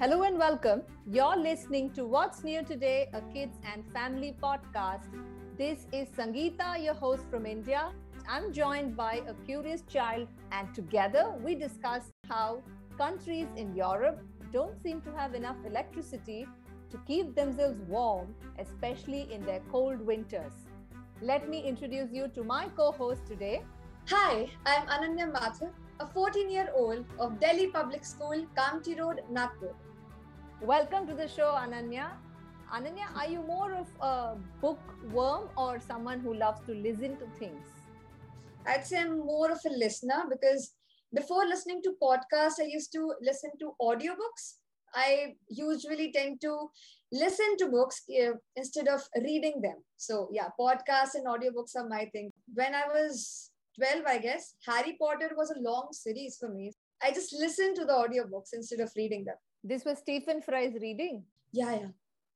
Hello and welcome. You're listening to What's New Today, a kids and family podcast. This is Sangeeta, your host from India. I'm joined by a curious child, and together we discuss how countries in Europe don't seem to have enough electricity to keep themselves warm, especially in their cold winters. Let me introduce you to my co host today. Hi, I'm Ananya Mathur, a 14 year old of Delhi Public School, Kamptee Road, Nagpur. Welcome to the show, Ananya. Ananya, are you more of a bookworm or someone who loves to listen to things? I'd say I'm more of a listener because before listening to podcasts, I used to listen to audiobooks. I usually tend to listen to books uh, instead of reading them. So, yeah, podcasts and audiobooks are my thing. When I was 12, I guess, Harry Potter was a long series for me. I just listened to the audiobooks instead of reading them. This was Stephen Fry's reading. Yeah, yeah.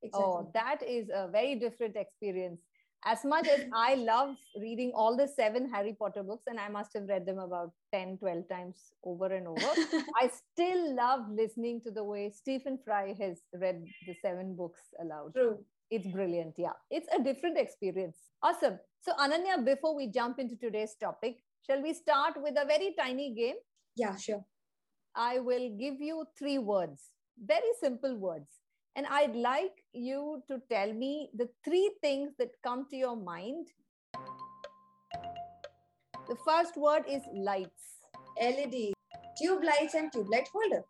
Exactly. Oh, that is a very different experience. As much as I love reading all the seven Harry Potter books, and I must have read them about 10, 12 times over and over, I still love listening to the way Stephen Fry has read the seven books aloud. True. It's brilliant. Yeah. It's a different experience. Awesome. So, Ananya, before we jump into today's topic, shall we start with a very tiny game? Yeah, sure. I will give you three words, very simple words. And I'd like you to tell me the three things that come to your mind. The first word is lights. LED, tube lights, and tube light holder.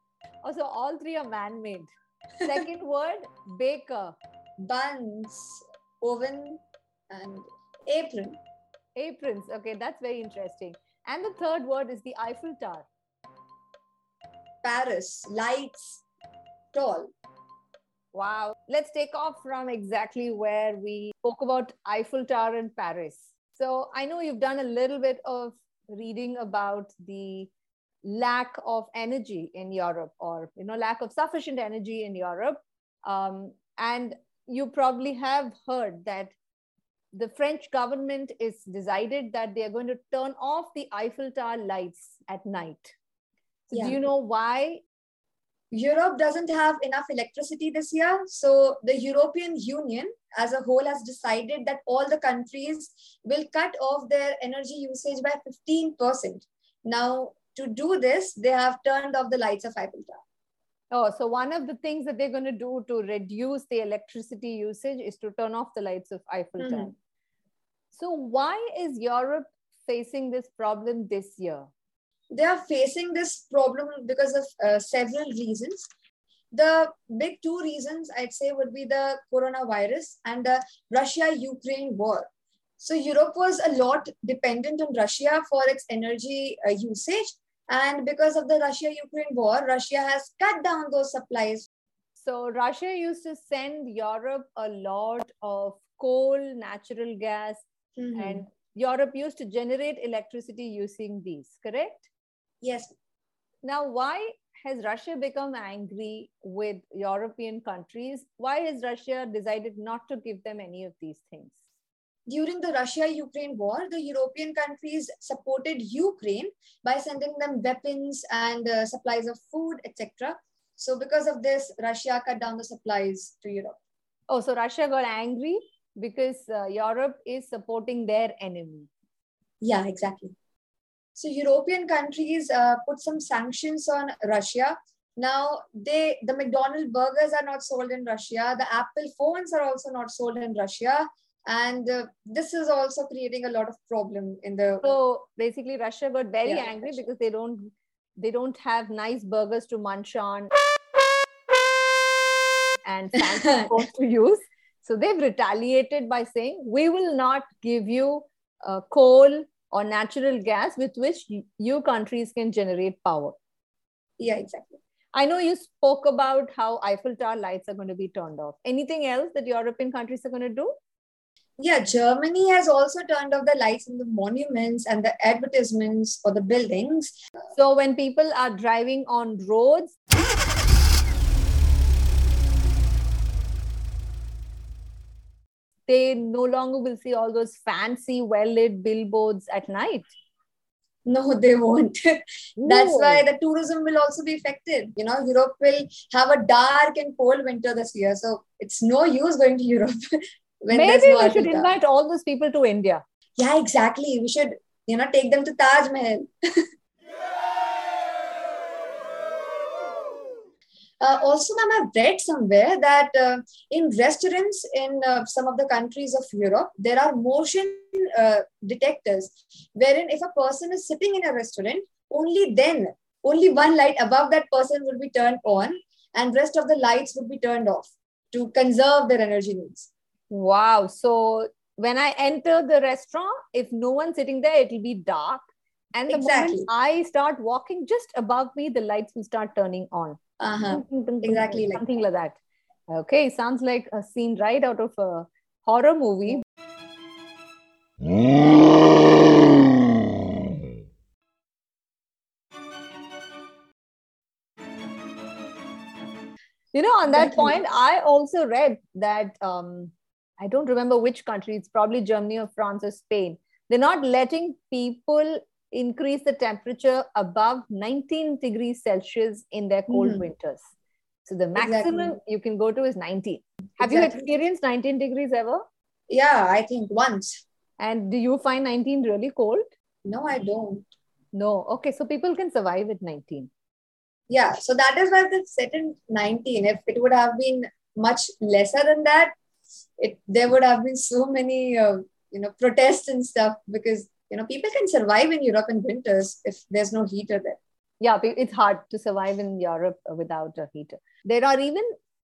Also, all three are man made. Second word, baker. Buns, oven, and apron. Aprons. Okay, that's very interesting. And the third word is the Eiffel Tower. Paris, lights, tall. Wow. Let's take off from exactly where we spoke about Eiffel Tower in Paris. So I know you've done a little bit of reading about the lack of energy in Europe or you know lack of sufficient energy in Europe. Um, and you probably have heard that the French government is decided that they are going to turn off the Eiffel Tower lights at night. So yeah. Do you know why? Europe doesn't have enough electricity this year. So the European Union as a whole has decided that all the countries will cut off their energy usage by 15%. Now, to do this, they have turned off the lights of Eiffel Tower. Oh, so one of the things that they're going to do to reduce the electricity usage is to turn off the lights of Eiffel Tower. Mm-hmm. So, why is Europe facing this problem this year? They are facing this problem because of uh, several reasons. The big two reasons I'd say would be the coronavirus and the Russia Ukraine war. So, Europe was a lot dependent on Russia for its energy uh, usage. And because of the Russia Ukraine war, Russia has cut down those supplies. So, Russia used to send Europe a lot of coal, natural gas, mm-hmm. and Europe used to generate electricity using these, correct? Yes. Now, why has Russia become angry with European countries? Why has Russia decided not to give them any of these things? During the Russia Ukraine war, the European countries supported Ukraine by sending them weapons and uh, supplies of food, etc. So, because of this, Russia cut down the supplies to Europe. Oh, so Russia got angry because uh, Europe is supporting their enemy. Yeah, exactly. So European countries uh, put some sanctions on Russia. Now they the McDonald burgers are not sold in Russia. The Apple phones are also not sold in Russia, and uh, this is also creating a lot of problem in the. So basically, Russia got very yeah, angry Russia. because they don't they don't have nice burgers to munch on and fancy phones to use. So they've retaliated by saying, "We will not give you uh, coal or natural gas with which you, countries can generate power. Yeah, exactly. I know you spoke about how Eiffel Tower lights are going to be turned off. Anything else that European countries are going to do? Yeah, Germany has also turned off the lights in the monuments and the advertisements for the buildings. So when people are driving on roads, they no longer will see all those fancy, well lit billboards at night. No, they won't. That's why the tourism will also be affected. You know, Europe will have a dark and cold winter this year. So it's no use going to Europe. Maybe no we should invite all those people to India. Yeah, exactly. We should, you know, take them to Taj Mahal. Uh, also, ma'am, I've read somewhere that uh, in restaurants in uh, some of the countries of Europe, there are motion uh, detectors, wherein if a person is sitting in a restaurant, only then, only one light above that person will be turned on, and rest of the lights would be turned off to conserve their energy needs. Wow! So when I enter the restaurant, if no one's sitting there, it will be dark, and the exactly. moment I start walking, just above me, the lights will start turning on uh-huh. exactly like something like that. Okay sounds like a scene right out of a horror movie. You know on that point i also read that um, i don't remember which country it's probably germany or france or spain. They're not letting people increase the temperature above 19 degrees Celsius in their cold mm. winters. So the maximum exactly. you can go to is 19. Have exactly. you experienced 19 degrees ever? Yeah, I think once. And do you find 19 really cold? No, I don't. No. Okay, so people can survive at 19. Yeah, so that is why they set in 19. If it would have been much lesser than that, it there would have been so many uh, you know protests and stuff because you know people can survive in europe in winters if there's no heater there. Yeah it's hard to survive in europe without a heater. There are even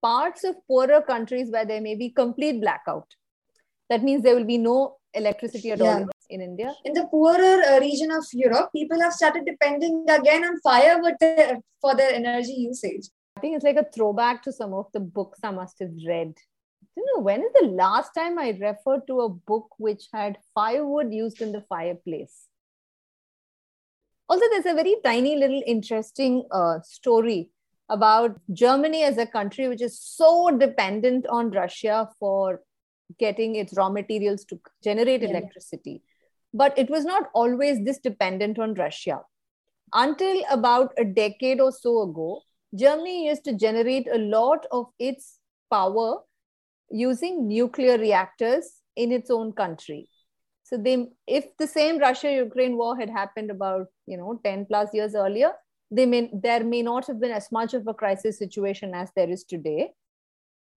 parts of poorer countries where there may be complete blackout. That means there will be no electricity at yeah. all in india. In the poorer uh, region of europe people have started depending again on firewood for their energy usage. I think it's like a throwback to some of the books i must have read don't know when is the last time I referred to a book which had firewood used in the fireplace. Also, there's a very tiny little interesting uh, story about Germany as a country which is so dependent on Russia for getting its raw materials to generate yeah. electricity. But it was not always this dependent on Russia. Until about a decade or so ago, Germany used to generate a lot of its power using nuclear reactors in its own country. So they, if the same Russia-Ukraine war had happened about you know 10 plus years earlier, they may there may not have been as much of a crisis situation as there is today.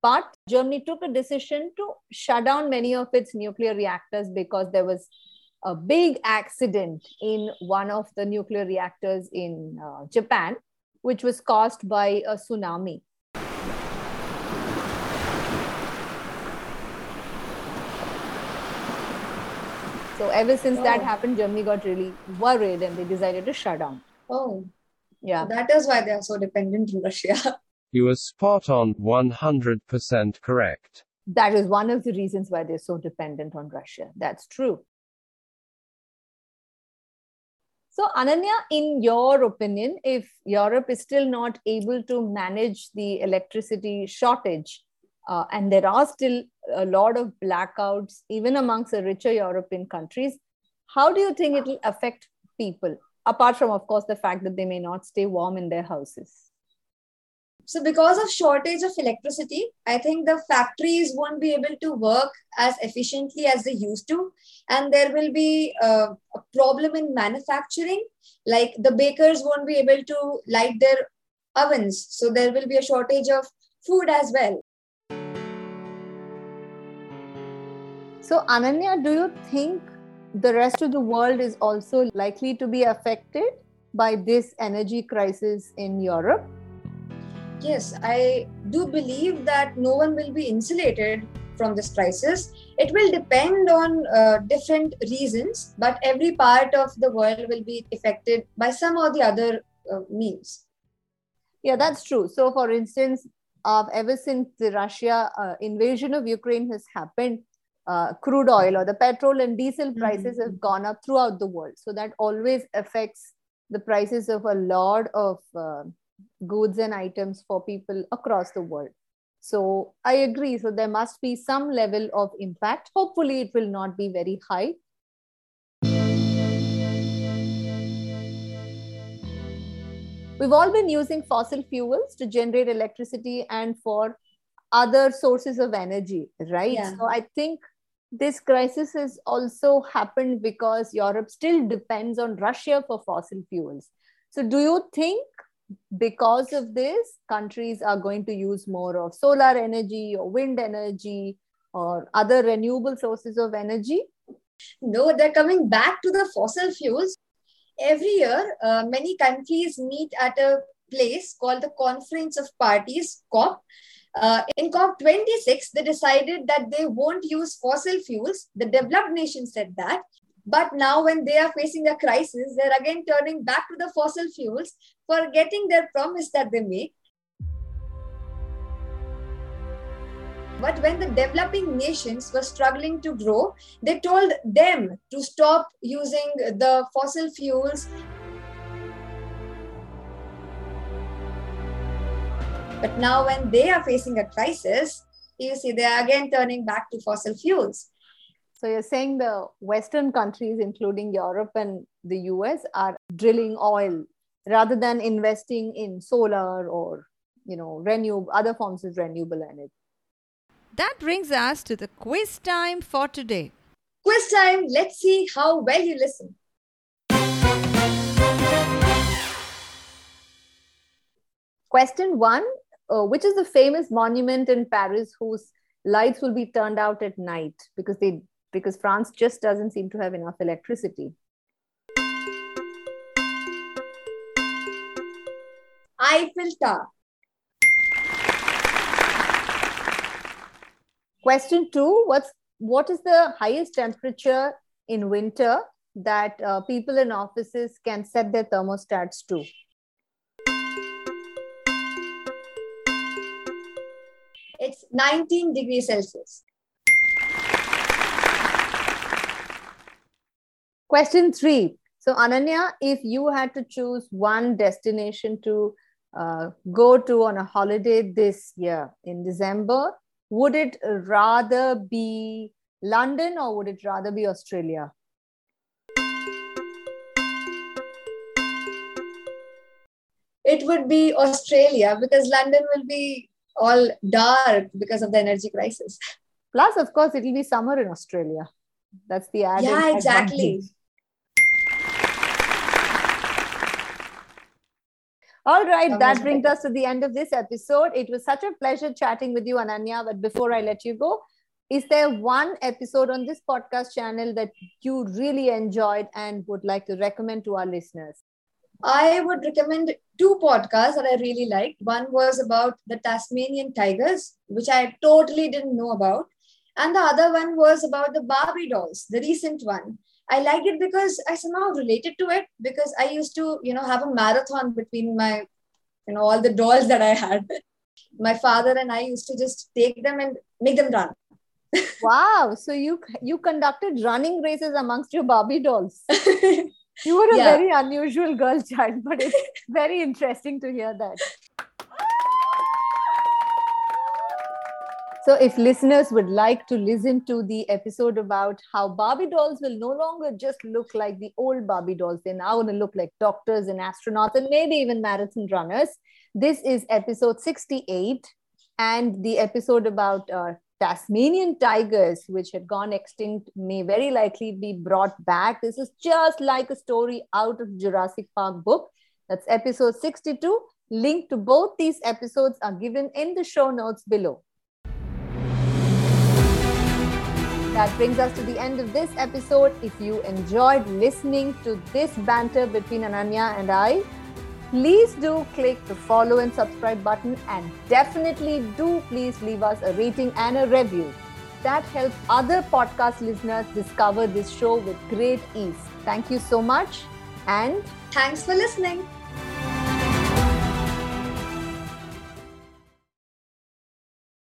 But Germany took a decision to shut down many of its nuclear reactors because there was a big accident in one of the nuclear reactors in uh, Japan, which was caused by a tsunami. So ever since oh. that happened, Germany got really worried and they decided to shut down. Oh, yeah. That is why they are so dependent on Russia. You are spot on 100% correct. That is one of the reasons why they're so dependent on Russia. That's true. So, Ananya, in your opinion, if Europe is still not able to manage the electricity shortage, uh, and there are still a lot of blackouts, even amongst the richer European countries. How do you think it will affect people, apart from, of course, the fact that they may not stay warm in their houses? So, because of shortage of electricity, I think the factories won't be able to work as efficiently as they used to, and there will be uh, a problem in manufacturing. Like the bakers won't be able to light their ovens, so there will be a shortage of food as well. So, Ananya, do you think the rest of the world is also likely to be affected by this energy crisis in Europe? Yes, I do believe that no one will be insulated from this crisis. It will depend on uh, different reasons, but every part of the world will be affected by some or the other uh, means. Yeah, that's true. So, for instance, uh, ever since the Russia uh, invasion of Ukraine has happened, uh, crude oil or the petrol and diesel mm-hmm. prices mm-hmm. have gone up throughout the world. So that always affects the prices of a lot of uh, goods and items for people across the world. So I agree. So there must be some level of impact. Hopefully, it will not be very high. we've all been using fossil fuels to generate electricity and for other sources of energy, right? Yeah. So I think this crisis has also happened because Europe still depends on Russia for fossil fuels. So, do you think because of this, countries are going to use more of solar energy or wind energy or other renewable sources of energy? No, they're coming back to the fossil fuels. Every year, uh, many countries meet at a place called the Conference of Parties, COP. Uh, in COP26, they decided that they won't use fossil fuels. The developed nations said that. But now, when they are facing a crisis, they're again turning back to the fossil fuels, forgetting their promise that they made. But when the developing nations were struggling to grow, they told them to stop using the fossil fuels. But now, when they are facing a crisis, you see, they are again turning back to fossil fuels. So you're saying the Western countries, including Europe and the US, are drilling oil rather than investing in solar or you know renew other forms of renewable energy. That brings us to the quiz time for today. Quiz time. Let's see how well you listen. Question one uh, Which is the famous monument in Paris whose lights will be turned out at night because they because France just doesn't seem to have enough electricity? Eiffel Tower. Question two: What's what is the highest temperature in winter that uh, people in offices can set their thermostats to? It's 19 degrees Celsius. Question three. So, Ananya, if you had to choose one destination to uh, go to on a holiday this year in December, would it rather be London or would it rather be Australia? It would be Australia because London will be all dark because of the energy crisis. Plus, of course, it'll be summer in Australia. That's the added Yeah, exactly. advantage. All right, That that brings better. us to the end of this episode. It was such a pleasure chatting with you, Ananya. But before I let you go, is there one episode on this podcast channel that you really enjoyed and would like to recommend to our listeners? I would recommend two podcasts that I really liked. One was about the Tasmanian tigers, which I totally didn't know about. And the other one was about the Barbie dolls, the recent one. I liked it because I somehow related to it because I used to, you know, have a marathon between my, you know, all the dolls that I had. My father and I used to just take them and make them run. Wow! So you you conducted running races amongst your Barbie dolls. You were a Yeah. very unusual girl child, but it's very interesting to hear that. So, if listeners would like to listen to the episode about how Barbie dolls will no longer just look like the old Barbie dolls, they're now going to look like doctors and astronauts and maybe even marathon runners, this is episode 68 and the episode about uh, Tasmanian tigers, which had gone extinct, may very likely be brought back. This is just like a story out of Jurassic Park book. That's episode 62. Link to both these episodes are given in the show notes below. That brings us to the end of this episode. If you enjoyed listening to this banter between Ananya and I, please do click the follow and subscribe button and definitely do please leave us a rating and a review. That helps other podcast listeners discover this show with great ease. Thank you so much and Thanks for listening.